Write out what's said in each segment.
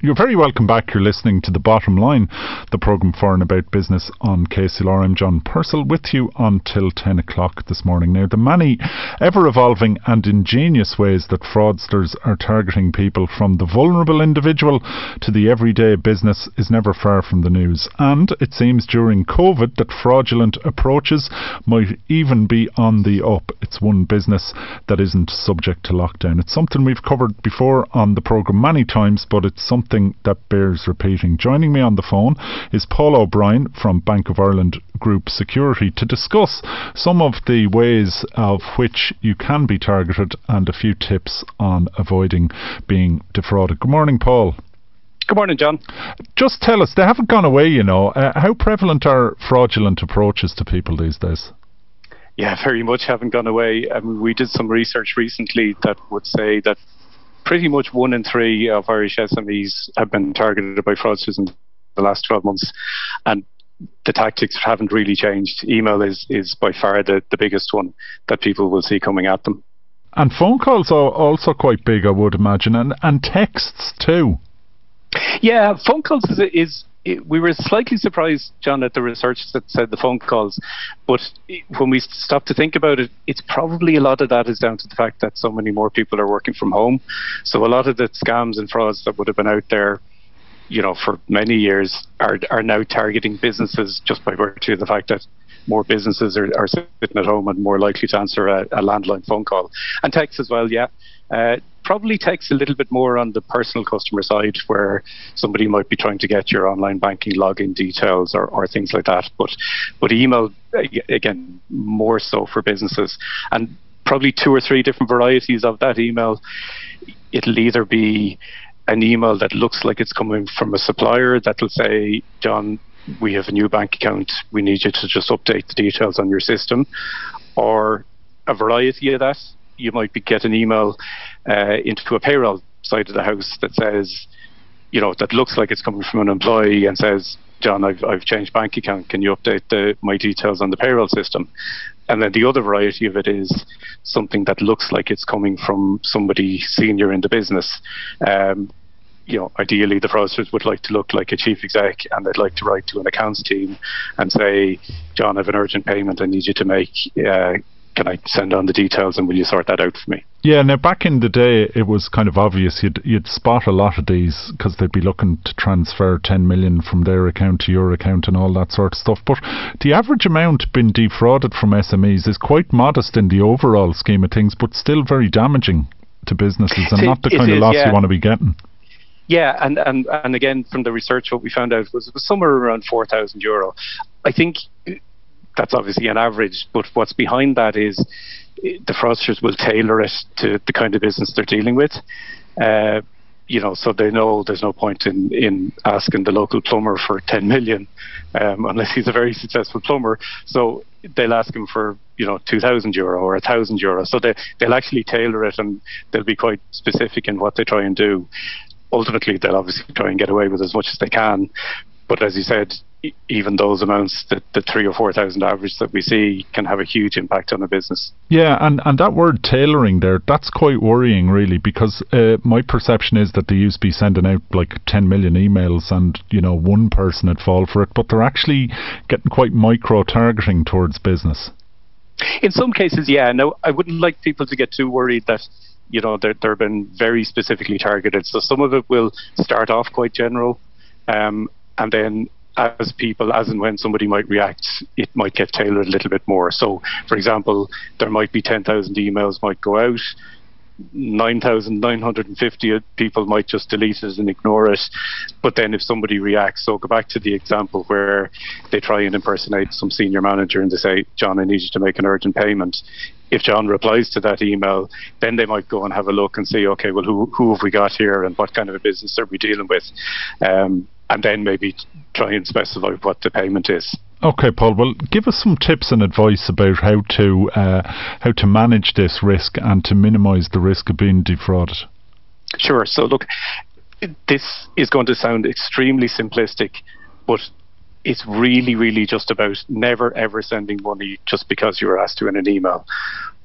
You're very welcome back. You're listening to The Bottom Line, the programme for and about business on KCLR. I'm John Purcell with you until 10 o'clock this morning. Now, the many ever evolving and ingenious ways that fraudsters are targeting people from the vulnerable individual to the everyday business is never far from the news. And it seems during COVID that fraudulent approaches might even be on the up. It's one business that isn't subject to lockdown. It's something we've covered before on the programme many times, but it's something something that bears repeating. Joining me on the phone is Paul O'Brien from Bank of Ireland Group Security to discuss some of the ways of which you can be targeted and a few tips on avoiding being defrauded. Good morning, Paul. Good morning, John. Just tell us, they haven't gone away, you know. Uh, how prevalent are fraudulent approaches to people these days? Yeah, very much haven't gone away. I mean, we did some research recently that would say that pretty much one in three of Irish SMEs have been targeted by fraudsters in the last 12 months. And the tactics haven't really changed. Email is, is by far the, the biggest one that people will see coming at them. And phone calls are also quite big, I would imagine, and, and texts too. Yeah, phone calls is, is we were slightly surprised, John, at the research that said the phone calls. But when we stop to think about it, it's probably a lot of that is down to the fact that so many more people are working from home. So a lot of the scams and frauds that would have been out there, you know, for many years are are now targeting businesses just by virtue of the fact that more businesses are, are sitting at home and more likely to answer a, a landline phone call. And text as well, yeah. Uh, probably takes a little bit more on the personal customer side where somebody might be trying to get your online banking login details or, or things like that. But but email again more so for businesses and probably two or three different varieties of that email. It'll either be an email that looks like it's coming from a supplier that will say, John, we have a new bank account. We need you to just update the details on your system, or a variety of that you might be, get an email uh, into a payroll side of the house that says, you know, that looks like it's coming from an employee and says, John, I've, I've changed bank account. Can you update the, my details on the payroll system? And then the other variety of it is something that looks like it's coming from somebody senior in the business. Um, you know, ideally the fraudsters would like to look like a chief exec and they'd like to write to an accounts team and say, John, I have an urgent payment I need you to make. Uh, can I send on the details and will you sort that out for me? Yeah, now back in the day, it was kind of obvious you'd you'd spot a lot of these because they'd be looking to transfer 10 million from their account to your account and all that sort of stuff. But the average amount being defrauded from SMEs is quite modest in the overall scheme of things, but still very damaging to businesses and not the kind of loss yeah. you want to be getting. Yeah, and, and and again from the research, what we found out was it was somewhere around four thousand euro. I think that's obviously an average, but what's behind that is the fraudsters will tailor it to the kind of business they're dealing with. Uh, you know, so they know there's no point in, in asking the local plumber for 10 million um, unless he's a very successful plumber. So they'll ask him for, you know, 2,000 euro or 1,000 euro. So they, they'll actually tailor it and they'll be quite specific in what they try and do. Ultimately, they'll obviously try and get away with as much as they can. But as you said, even those amounts, the, the three or four thousand average that we see, can have a huge impact on a business. Yeah, and, and that word tailoring there, that's quite worrying, really, because uh, my perception is that they used to be sending out like 10 million emails and, you know, one person would fall for it, but they're actually getting quite micro targeting towards business. In some cases, yeah. No, I wouldn't like people to get too worried that you know they're, they're been very specifically targeted. So some of it will start off quite general, um, and then as people, as and when somebody might react, it might get tailored a little bit more. So, for example, there might be 10,000 emails might go out. 9,950 people might just delete it and ignore it. But then if somebody reacts, so go back to the example where they try and impersonate some senior manager and they say, John, I need you to make an urgent payment. If John replies to that email, then they might go and have a look and see, okay, well, who, who have we got here and what kind of a business are we dealing with? Um, and then maybe try and specify what the payment is. Okay, Paul. Well, give us some tips and advice about how to uh, how to manage this risk and to minimise the risk of being defrauded. Sure. So, look, this is going to sound extremely simplistic, but it's really, really just about never ever sending money just because you were asked to in an email.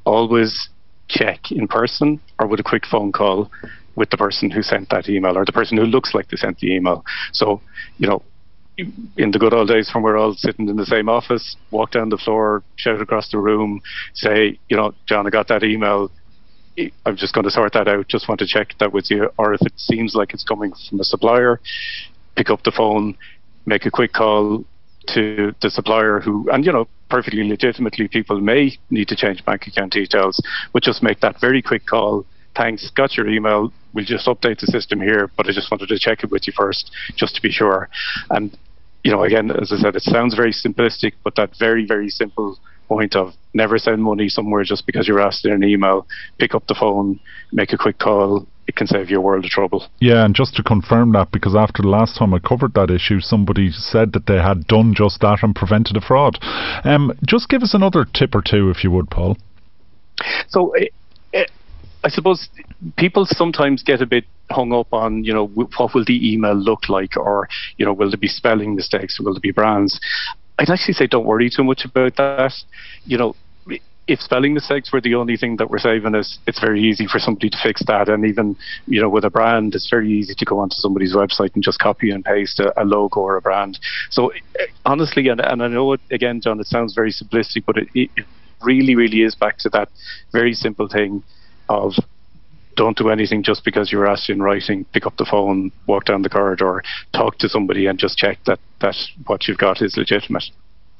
Always check in person or with a quick phone call with the person who sent that email or the person who looks like they sent the email. So, you know, in the good old days when we're all sitting in the same office, walk down the floor, shout across the room, say, you know, John, I got that email. I'm just going to sort that out. Just want to check that with you. Or if it seems like it's coming from a supplier, pick up the phone, make a quick call to the supplier who, and you know, perfectly legitimately, people may need to change bank account details, but just make that very quick call. Thanks, got your email. We'll just update the system here, but I just wanted to check it with you first, just to be sure. And, you know, again, as I said, it sounds very simplistic, but that very, very simple point of never send money somewhere just because you're asked in an email, pick up the phone, make a quick call, it can save you a world of trouble. Yeah, and just to confirm that, because after the last time I covered that issue, somebody said that they had done just that and prevented a fraud. Um, just give us another tip or two, if you would, Paul. So, I suppose people sometimes get a bit hung up on, you know, what will the email look like, or you know, will there be spelling mistakes, will there be brands? I'd actually say don't worry too much about that. You know, if spelling mistakes were the only thing that we're saving us, it's very easy for somebody to fix that. And even, you know, with a brand, it's very easy to go onto somebody's website and just copy and paste a, a logo or a brand. So eh, honestly, and, and I know it, again, John, it sounds very simplistic, but it, it really, really is back to that very simple thing of don't do anything just because you're asked in writing. Pick up the phone, walk down the corridor, talk to somebody, and just check that that what you've got is legitimate.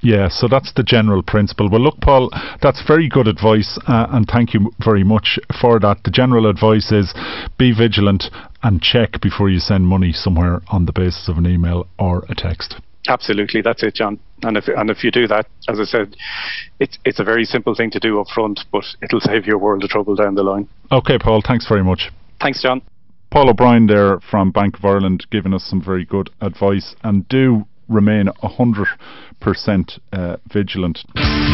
Yeah, so that's the general principle. Well, look, Paul, that's very good advice, uh, and thank you very much for that. The general advice is be vigilant and check before you send money somewhere on the basis of an email or a text. Absolutely, that's it, John. And if and if you do that, as I said, it's it's a very simple thing to do up front, but it'll save you a world of trouble down the line. Okay, Paul. Thanks very much. Thanks, John. Paul O'Brien there from Bank of Ireland giving us some very good advice. And do remain 100% uh, vigilant.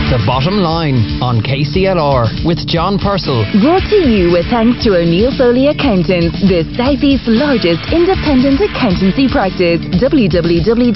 The bottom line on KCLR with John Purcell. Brought to you with thanks to O'Neill Foley Accountants, the Southeast's largest independent accountancy practice. www.ons.ie.